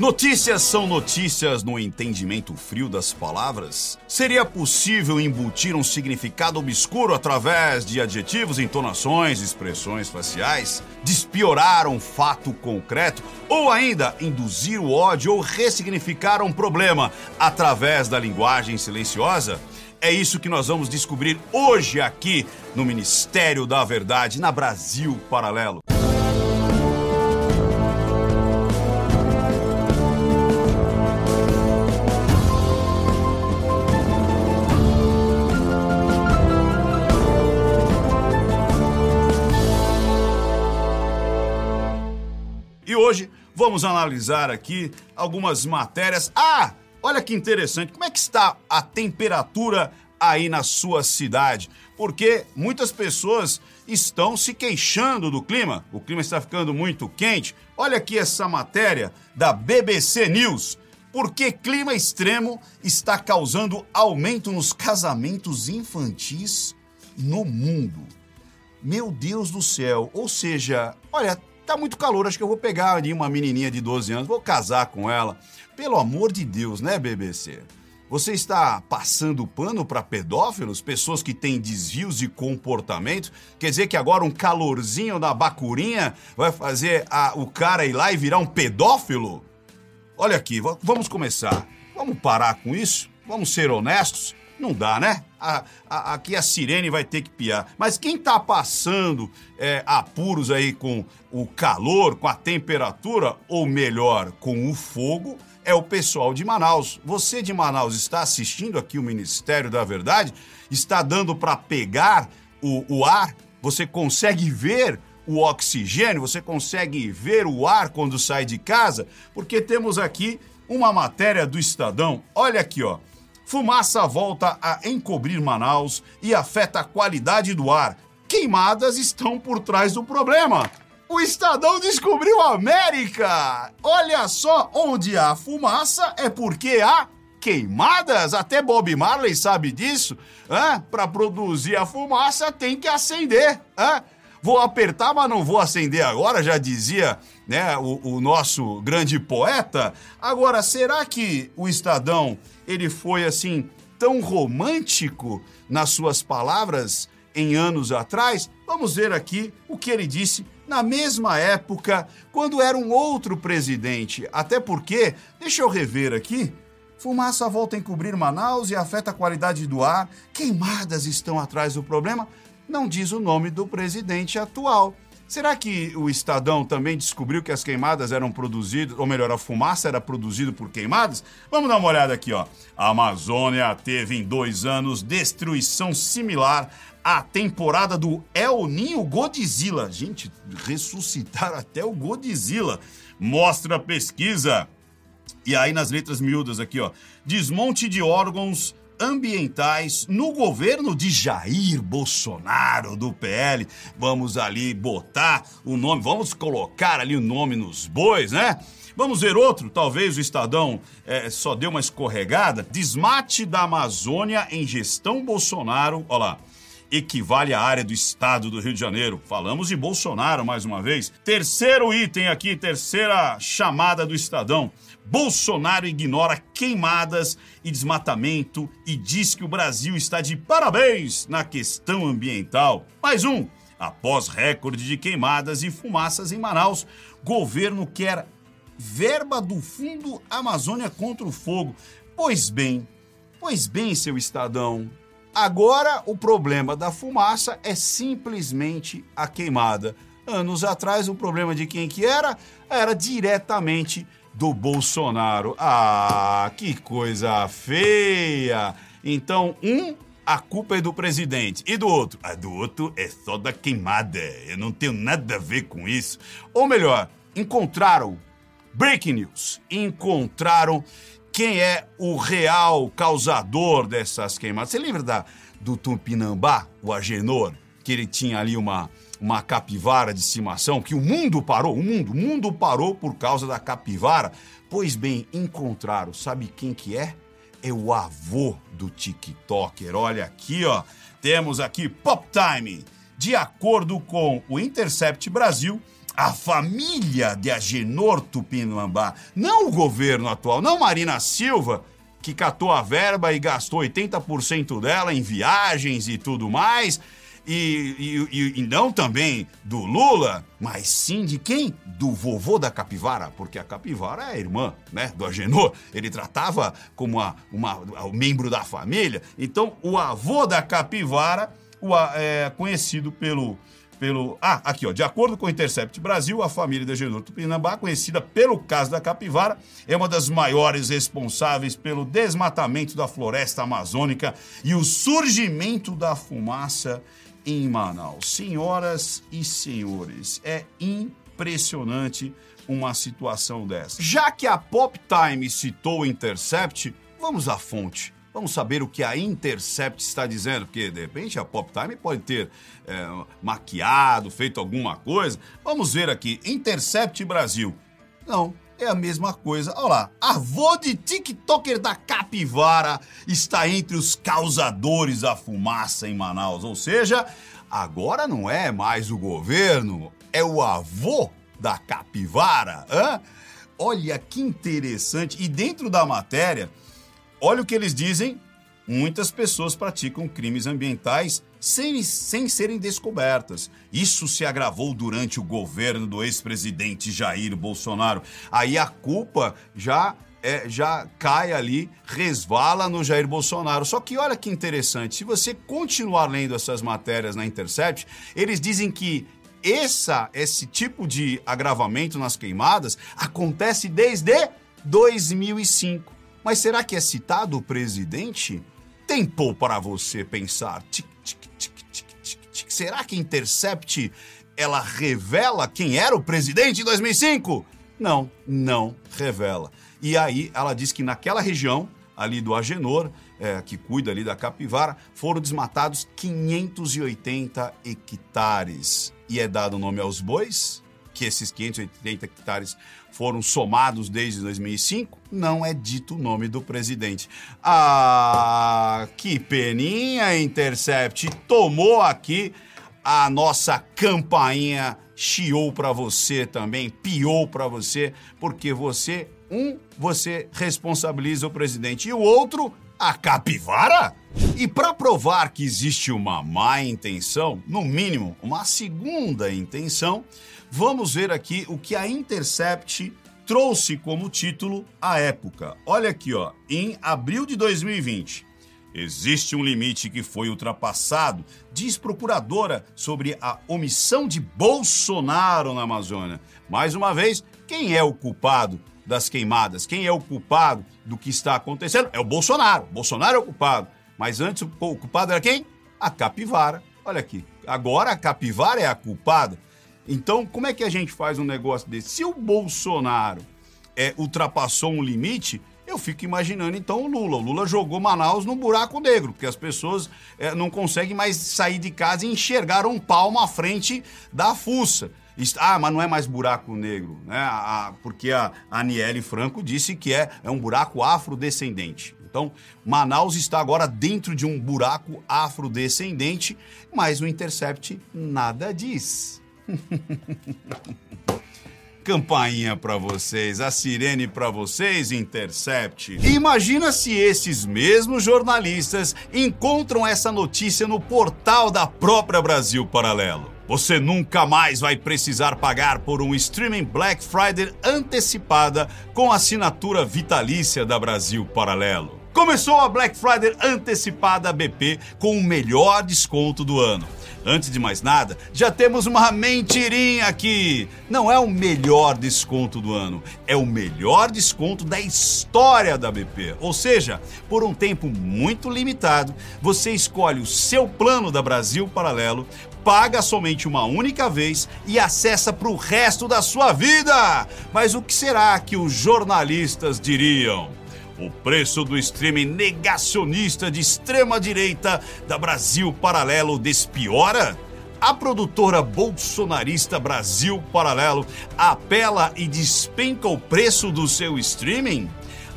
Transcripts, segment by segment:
Notícias são notícias no entendimento frio das palavras? Seria possível embutir um significado obscuro através de adjetivos, entonações, expressões faciais? Despiorar um fato concreto? Ou ainda induzir o ódio ou ressignificar um problema através da linguagem silenciosa? É isso que nós vamos descobrir hoje aqui no Ministério da Verdade, na Brasil Paralelo. Hoje vamos analisar aqui algumas matérias. Ah, olha que interessante, como é que está a temperatura aí na sua cidade? Porque muitas pessoas estão se queixando do clima. O clima está ficando muito quente. Olha aqui essa matéria da BBC News. Por que clima extremo está causando aumento nos casamentos infantis no mundo? Meu Deus do céu! Ou seja, olha, tá muito calor, acho que eu vou pegar ali uma menininha de 12 anos, vou casar com ela. Pelo amor de Deus, né, BBC? Você está passando pano para pedófilos, pessoas que têm desvios de comportamento? Quer dizer que agora um calorzinho da bacurinha vai fazer a, o cara ir lá e virar um pedófilo? Olha aqui, vamos começar. Vamos parar com isso? Vamos ser honestos? Não dá, né? A, a, aqui a sirene vai ter que piar. Mas quem tá passando é, apuros aí com o calor, com a temperatura, ou melhor, com o fogo, é o pessoal de Manaus. Você de Manaus está assistindo aqui o Ministério da Verdade? Está dando para pegar o, o ar? Você consegue ver o oxigênio? Você consegue ver o ar quando sai de casa? Porque temos aqui uma matéria do Estadão. Olha aqui, ó. Fumaça volta a encobrir Manaus e afeta a qualidade do ar. Queimadas estão por trás do problema. O Estadão descobriu a América! Olha só, onde há fumaça é porque há queimadas. Até Bob Marley sabe disso. Para produzir a fumaça tem que acender. Hã? Vou apertar, mas não vou acender agora, já dizia né, o, o nosso grande poeta. Agora, será que o Estadão ele foi assim tão romântico nas suas palavras em anos atrás? Vamos ver aqui o que ele disse na mesma época, quando era um outro presidente. Até porque, deixa eu rever aqui. Fumaça volta a encobrir Manaus e afeta a qualidade do ar. Queimadas estão atrás do problema. Não diz o nome do presidente atual. Será que o Estadão também descobriu que as queimadas eram produzidas, ou melhor, a fumaça era produzida por queimadas? Vamos dar uma olhada aqui, ó. A Amazônia teve em dois anos destruição similar à temporada do El Ninho Godzilla. Gente, ressuscitar até o Godzilla. Mostra a pesquisa. E aí nas letras miúdas aqui, ó. Desmonte de órgãos ambientais no governo de Jair Bolsonaro do PL. Vamos ali botar o nome, vamos colocar ali o nome nos bois, né? Vamos ver outro, talvez o Estadão é, só deu uma escorregada. Desmate da Amazônia em gestão Bolsonaro, olha lá equivale à área do estado do Rio de Janeiro. Falamos de Bolsonaro mais uma vez. Terceiro item aqui, terceira chamada do Estadão. Bolsonaro ignora queimadas e desmatamento e diz que o Brasil está de parabéns na questão ambiental. Mais um. Após recorde de queimadas e fumaças em Manaus, governo quer verba do Fundo Amazônia contra o Fogo. Pois bem, pois bem, seu Estadão, Agora, o problema da fumaça é simplesmente a queimada. Anos atrás, o problema de quem que era? Era diretamente do Bolsonaro. Ah, que coisa feia! Então, um, a culpa é do presidente. E do outro? A do outro é só da queimada. Eu não tenho nada a ver com isso. Ou melhor, encontraram. Breaking news. Encontraram quem é o real causador dessas queimadas. Você lembra da, do Tupinambá, o Agenor, que ele tinha ali uma, uma capivara de estimação, que o mundo parou, o mundo, o mundo parou por causa da capivara? Pois bem, encontraram, sabe quem que é? É o avô do TikToker. Olha aqui, ó, temos aqui Pop Time. De acordo com o Intercept Brasil, a família de Agenor Tupinambá, não o governo atual, não Marina Silva, que catou a verba e gastou 80% dela em viagens e tudo mais, e, e, e, não também do Lula, mas sim de quem? Do vovô da capivara, porque a capivara é a irmã né, do Agenor. Ele tratava como uma, um membro da família. Então, o avô da capivara, o, é conhecido pelo pelo. Ah, aqui, ó. De acordo com o Intercept Brasil, a família de Agenor Tupinambá, conhecida pelo caso da capivara, é uma das maiores responsáveis pelo desmatamento da floresta amazônica e o surgimento da fumaça em Manaus. Senhoras e senhores, é impressionante uma situação dessa. Já que a Pop Time citou Intercept, vamos à fonte. Vamos saber o que a Intercept está dizendo, porque de repente a Pop Time pode ter é, maquiado, feito alguma coisa. Vamos ver aqui. Intercept Brasil. Não, é a mesma coisa. Olha lá, avô de TikToker da capivara está entre os causadores da fumaça em Manaus. Ou seja, agora não é mais o governo, é o avô da capivara. Hã? Olha que interessante. E dentro da matéria Olha o que eles dizem: muitas pessoas praticam crimes ambientais sem, sem serem descobertas. Isso se agravou durante o governo do ex-presidente Jair Bolsonaro. Aí a culpa já é, já cai ali, resvala no Jair Bolsonaro. Só que olha que interessante, se você continuar lendo essas matérias na Intercept, eles dizem que essa, esse tipo de agravamento nas queimadas acontece desde 2005. Mas será que é citado o presidente? Tempo para você pensar. Tic, tic, tic. Será que Intercept ela revela quem era o presidente em 2005? Não, não revela. E aí ela diz que naquela região ali do Agenor, é, que cuida ali da capivara, foram desmatados 580 hectares. E é dado o nome aos bois, que esses 580 hectares foram somados desde 2005, não é dito o nome do presidente. Ah, que peninha, Intercept. Tomou aqui a nossa campainha, chiou para você também, piou para você, porque você, um, você responsabiliza o presidente e o outro, a capivara? E para provar que existe uma má intenção, no mínimo uma segunda intenção, vamos ver aqui o que a Intercept trouxe como título à época. Olha aqui, ó, em abril de 2020. Existe um limite que foi ultrapassado, diz procuradora sobre a omissão de Bolsonaro na Amazônia. Mais uma vez, quem é o culpado das queimadas? Quem é o culpado do que está acontecendo? É o Bolsonaro. Bolsonaro é o culpado. Mas antes o culpado era quem? A capivara. Olha aqui. Agora a capivara é a culpada. Então, como é que a gente faz um negócio desse? Se o Bolsonaro é, ultrapassou um limite, eu fico imaginando então o Lula. O Lula jogou Manaus no buraco negro, porque as pessoas é, não conseguem mais sair de casa e enxergar um palmo à frente da fuça. Ah, mas não é mais buraco negro, né? Porque a Aniele Franco disse que é, é um buraco afrodescendente. Então, Manaus está agora dentro de um buraco afrodescendente, mas o Intercept nada diz. Campainha para vocês, a sirene para vocês, Intercept. Imagina se esses mesmos jornalistas encontram essa notícia no portal da própria Brasil Paralelo. Você nunca mais vai precisar pagar por um streaming Black Friday antecipada com assinatura vitalícia da Brasil Paralelo. Começou a Black Friday antecipada BP com o melhor desconto do ano. Antes de mais nada, já temos uma mentirinha aqui. Não é o melhor desconto do ano, é o melhor desconto da história da BP. Ou seja, por um tempo muito limitado, você escolhe o seu plano da Brasil Paralelo, paga somente uma única vez e acessa para o resto da sua vida. Mas o que será que os jornalistas diriam? O preço do streaming negacionista de extrema-direita da Brasil Paralelo despiora? A produtora bolsonarista Brasil Paralelo apela e despenca o preço do seu streaming?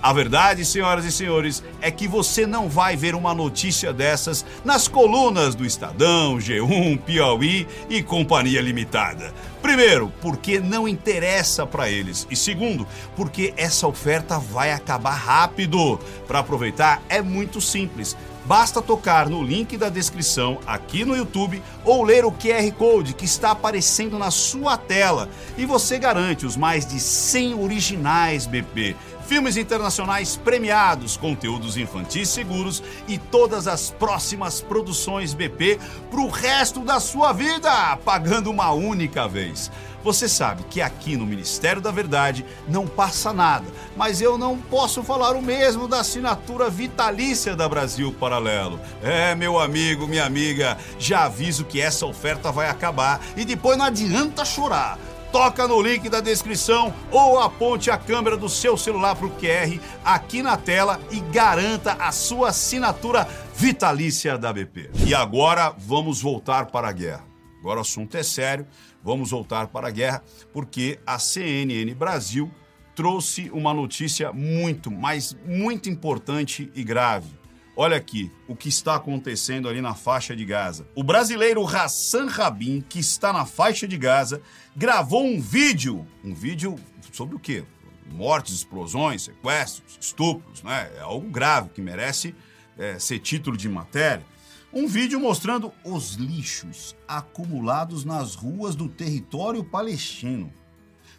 A verdade, senhoras e senhores, é que você não vai ver uma notícia dessas nas colunas do Estadão, G1, Piauí e Companhia Limitada. Primeiro, porque não interessa para eles. E segundo, porque essa oferta vai acabar rápido. Para aproveitar é muito simples. Basta tocar no link da descrição aqui no YouTube ou ler o QR Code que está aparecendo na sua tela e você garante os mais de 100 originais BP, filmes internacionais premiados, conteúdos infantis seguros e todas as próximas produções BP para o resto da sua vida, pagando uma única vez. Você sabe que aqui no Ministério da Verdade não passa nada, mas eu não posso falar o mesmo da assinatura vitalícia da Brasil Paralelo. É, meu amigo, minha amiga, já aviso que essa oferta vai acabar e depois não adianta chorar toca no link da descrição ou aponte a câmera do seu celular para o QR aqui na tela e garanta a sua assinatura vitalícia da BP. E agora vamos voltar para a guerra. Agora o assunto é sério vamos voltar para a guerra, porque a CNN Brasil trouxe uma notícia muito, mas muito importante e grave. Olha aqui o que está acontecendo ali na faixa de Gaza. O brasileiro Hassan Rabin, que está na faixa de Gaza, gravou um vídeo. Um vídeo sobre o quê? Mortes, explosões, sequestros, estupros, né? É algo grave que merece é, ser título de matéria. Um vídeo mostrando os lixos acumulados nas ruas do território palestino.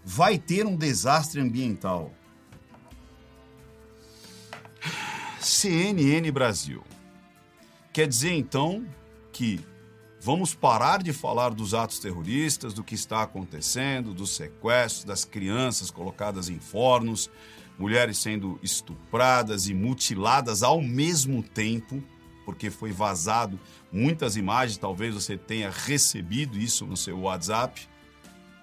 Vai ter um desastre ambiental. CNN Brasil. Quer dizer então que vamos parar de falar dos atos terroristas, do que está acontecendo, dos sequestros, das crianças colocadas em fornos, mulheres sendo estupradas e mutiladas ao mesmo tempo porque foi vazado muitas imagens, talvez você tenha recebido isso no seu WhatsApp.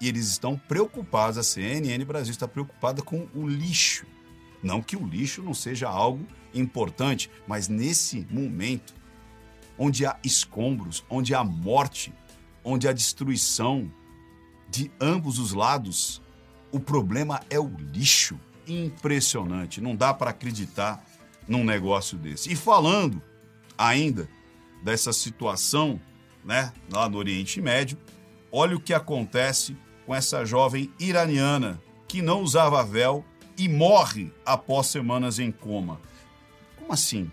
E eles estão preocupados, a CNN Brasil está preocupada com o lixo. Não que o lixo não seja algo importante, mas nesse momento, onde há escombros, onde há morte, onde há destruição de ambos os lados, o problema é o lixo. Impressionante, não dá para acreditar num negócio desse. E falando ainda dessa situação, né, lá no Oriente Médio, olha o que acontece com essa jovem iraniana que não usava véu e morre após semanas em coma. Como assim?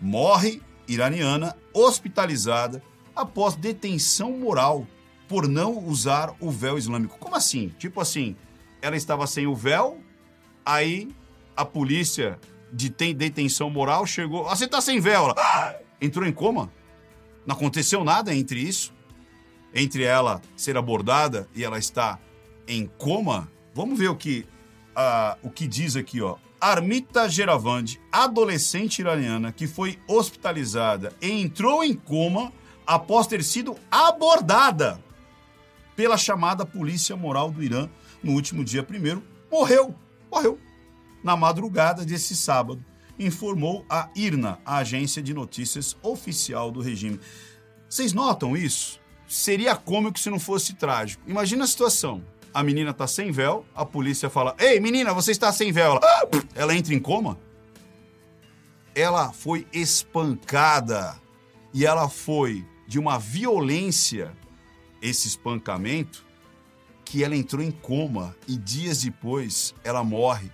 Morre iraniana hospitalizada após detenção moral por não usar o véu islâmico. Como assim? Tipo assim, ela estava sem o véu, aí a polícia de detenção moral chegou. Ah, você tá sem véu. ah, entrou em coma. Não aconteceu nada entre isso. Entre ela ser abordada e ela está em coma. Vamos ver o que, o que diz aqui, ó. Armita Geravandi, adolescente iraniana que foi hospitalizada e entrou em coma após ter sido abordada pela chamada Polícia Moral do Irã no último dia primeiro, morreu. Morreu na madrugada desse sábado, informou a IRNA, a agência de notícias oficial do regime. Vocês notam isso? Seria cômico se não fosse trágico. Imagina a situação. A menina está sem véu, a polícia fala: Ei, menina, você está sem véu. Ela, ah! ela entra em coma. Ela foi espancada e ela foi de uma violência esse espancamento que ela entrou em coma e dias depois ela morre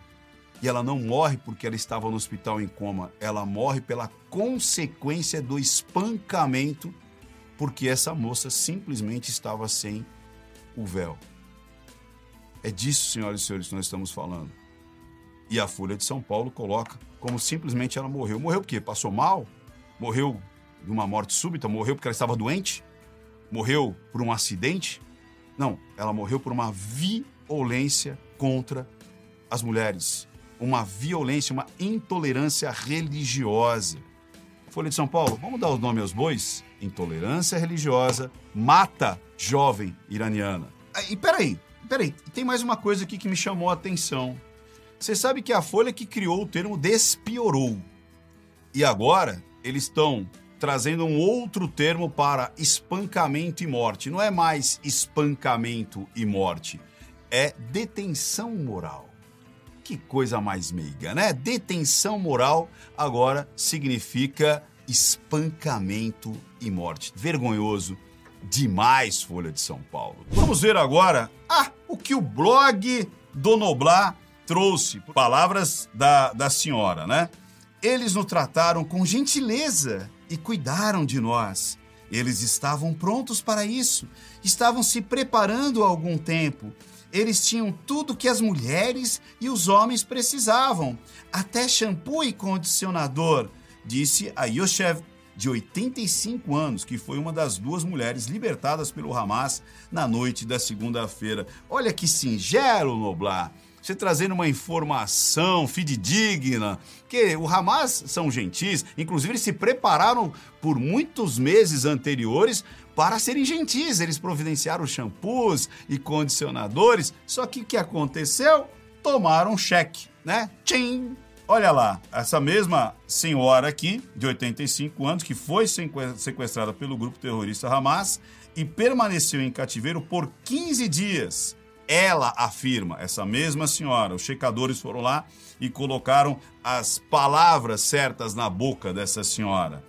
e ela não morre porque ela estava no hospital em coma, ela morre pela consequência do espancamento, porque essa moça simplesmente estava sem o véu. É disso, senhoras e senhores, que nós estamos falando. E a Folha de São Paulo coloca como simplesmente ela morreu. Morreu porque passou mal? Morreu de uma morte súbita? Morreu porque ela estava doente? Morreu por um acidente? Não, ela morreu por uma violência contra as mulheres, uma violência, uma intolerância religiosa. Folha de São Paulo, vamos dar o nome aos bois? Intolerância religiosa mata jovem iraniana. E peraí, peraí, tem mais uma coisa aqui que me chamou a atenção. Você sabe que a Folha que criou o termo despiorou. E agora eles estão trazendo um outro termo para espancamento e morte. Não é mais espancamento e morte, é detenção moral. Que coisa mais meiga, né? Detenção moral agora significa espancamento e morte. Vergonhoso, demais, Folha de São Paulo. Vamos ver agora ah, o que o blog do Noblar trouxe. Palavras da, da senhora, né? Eles nos trataram com gentileza e cuidaram de nós. Eles estavam prontos para isso, estavam se preparando há algum tempo. Eles tinham tudo que as mulheres e os homens precisavam, até shampoo e condicionador, disse a Yoshev, de 85 anos, que foi uma das duas mulheres libertadas pelo Hamas na noite da segunda-feira. Olha que singelo, Noblar você trazendo uma informação fidedigna, que o Hamas são gentis, inclusive eles se prepararam por muitos meses anteriores para serem gentis, eles providenciaram shampoos e condicionadores, só que o que aconteceu? Tomaram cheque, né? Tchim! Olha lá, essa mesma senhora aqui, de 85 anos, que foi sequestrada pelo grupo terrorista Hamas e permaneceu em cativeiro por 15 dias ela afirma, essa mesma senhora, os checadores foram lá e colocaram as palavras certas na boca dessa senhora.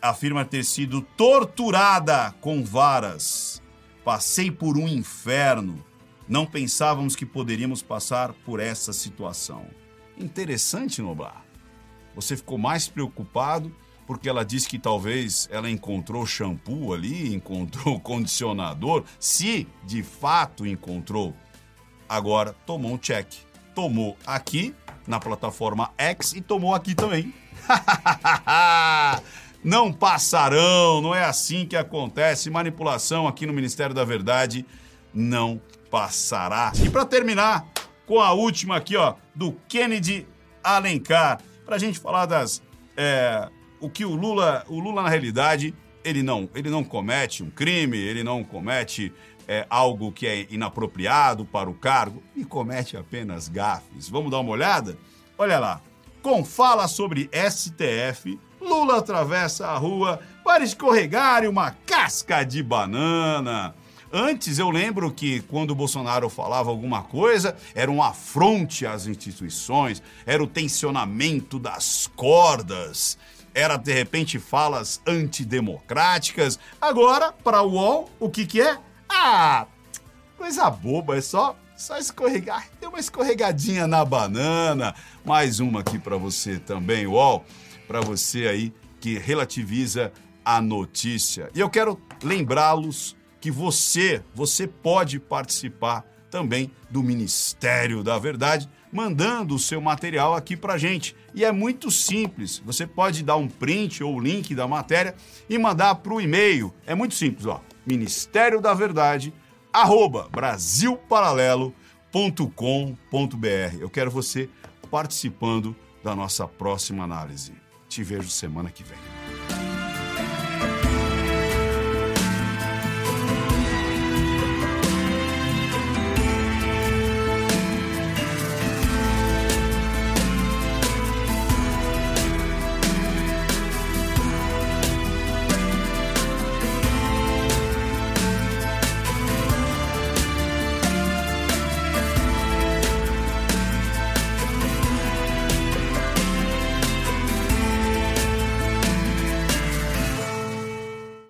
Afirma ter sido torturada com varas. Passei por um inferno. Não pensávamos que poderíamos passar por essa situação. Interessante, Noblar. Você ficou mais preocupado porque ela disse que talvez ela encontrou shampoo ali, encontrou condicionador, se de fato encontrou. Agora tomou um check. Tomou aqui na plataforma X e tomou aqui também. não passarão, não é assim que acontece. Manipulação aqui no Ministério da Verdade não passará. E para terminar, com a última aqui, ó, do Kennedy Alencar, para a gente falar das é, o que o Lula, o Lula na realidade, ele não, ele não comete um crime, ele não comete é, algo que é inapropriado para o cargo e comete apenas gafes. Vamos dar uma olhada? Olha lá. Com fala sobre STF, Lula atravessa a rua para escorregar em uma casca de banana. Antes eu lembro que quando o Bolsonaro falava alguma coisa, era um afronte às instituições, era o tensionamento das cordas era de repente falas antidemocráticas. Agora, para o UOL, o que, que é? Ah, coisa boba, é só só escorregar, deu uma escorregadinha na banana. Mais uma aqui para você também, UOL, para você aí que relativiza a notícia. E eu quero lembrá-los que você, você pode participar também do Ministério da Verdade mandando o seu material aqui para gente. E é muito simples. Você pode dar um print ou o link da matéria e mandar para o e-mail. É muito simples, ó. Ministério da Verdade, arroba brasilparalelo.com.br. Eu quero você participando da nossa próxima análise. Te vejo semana que vem.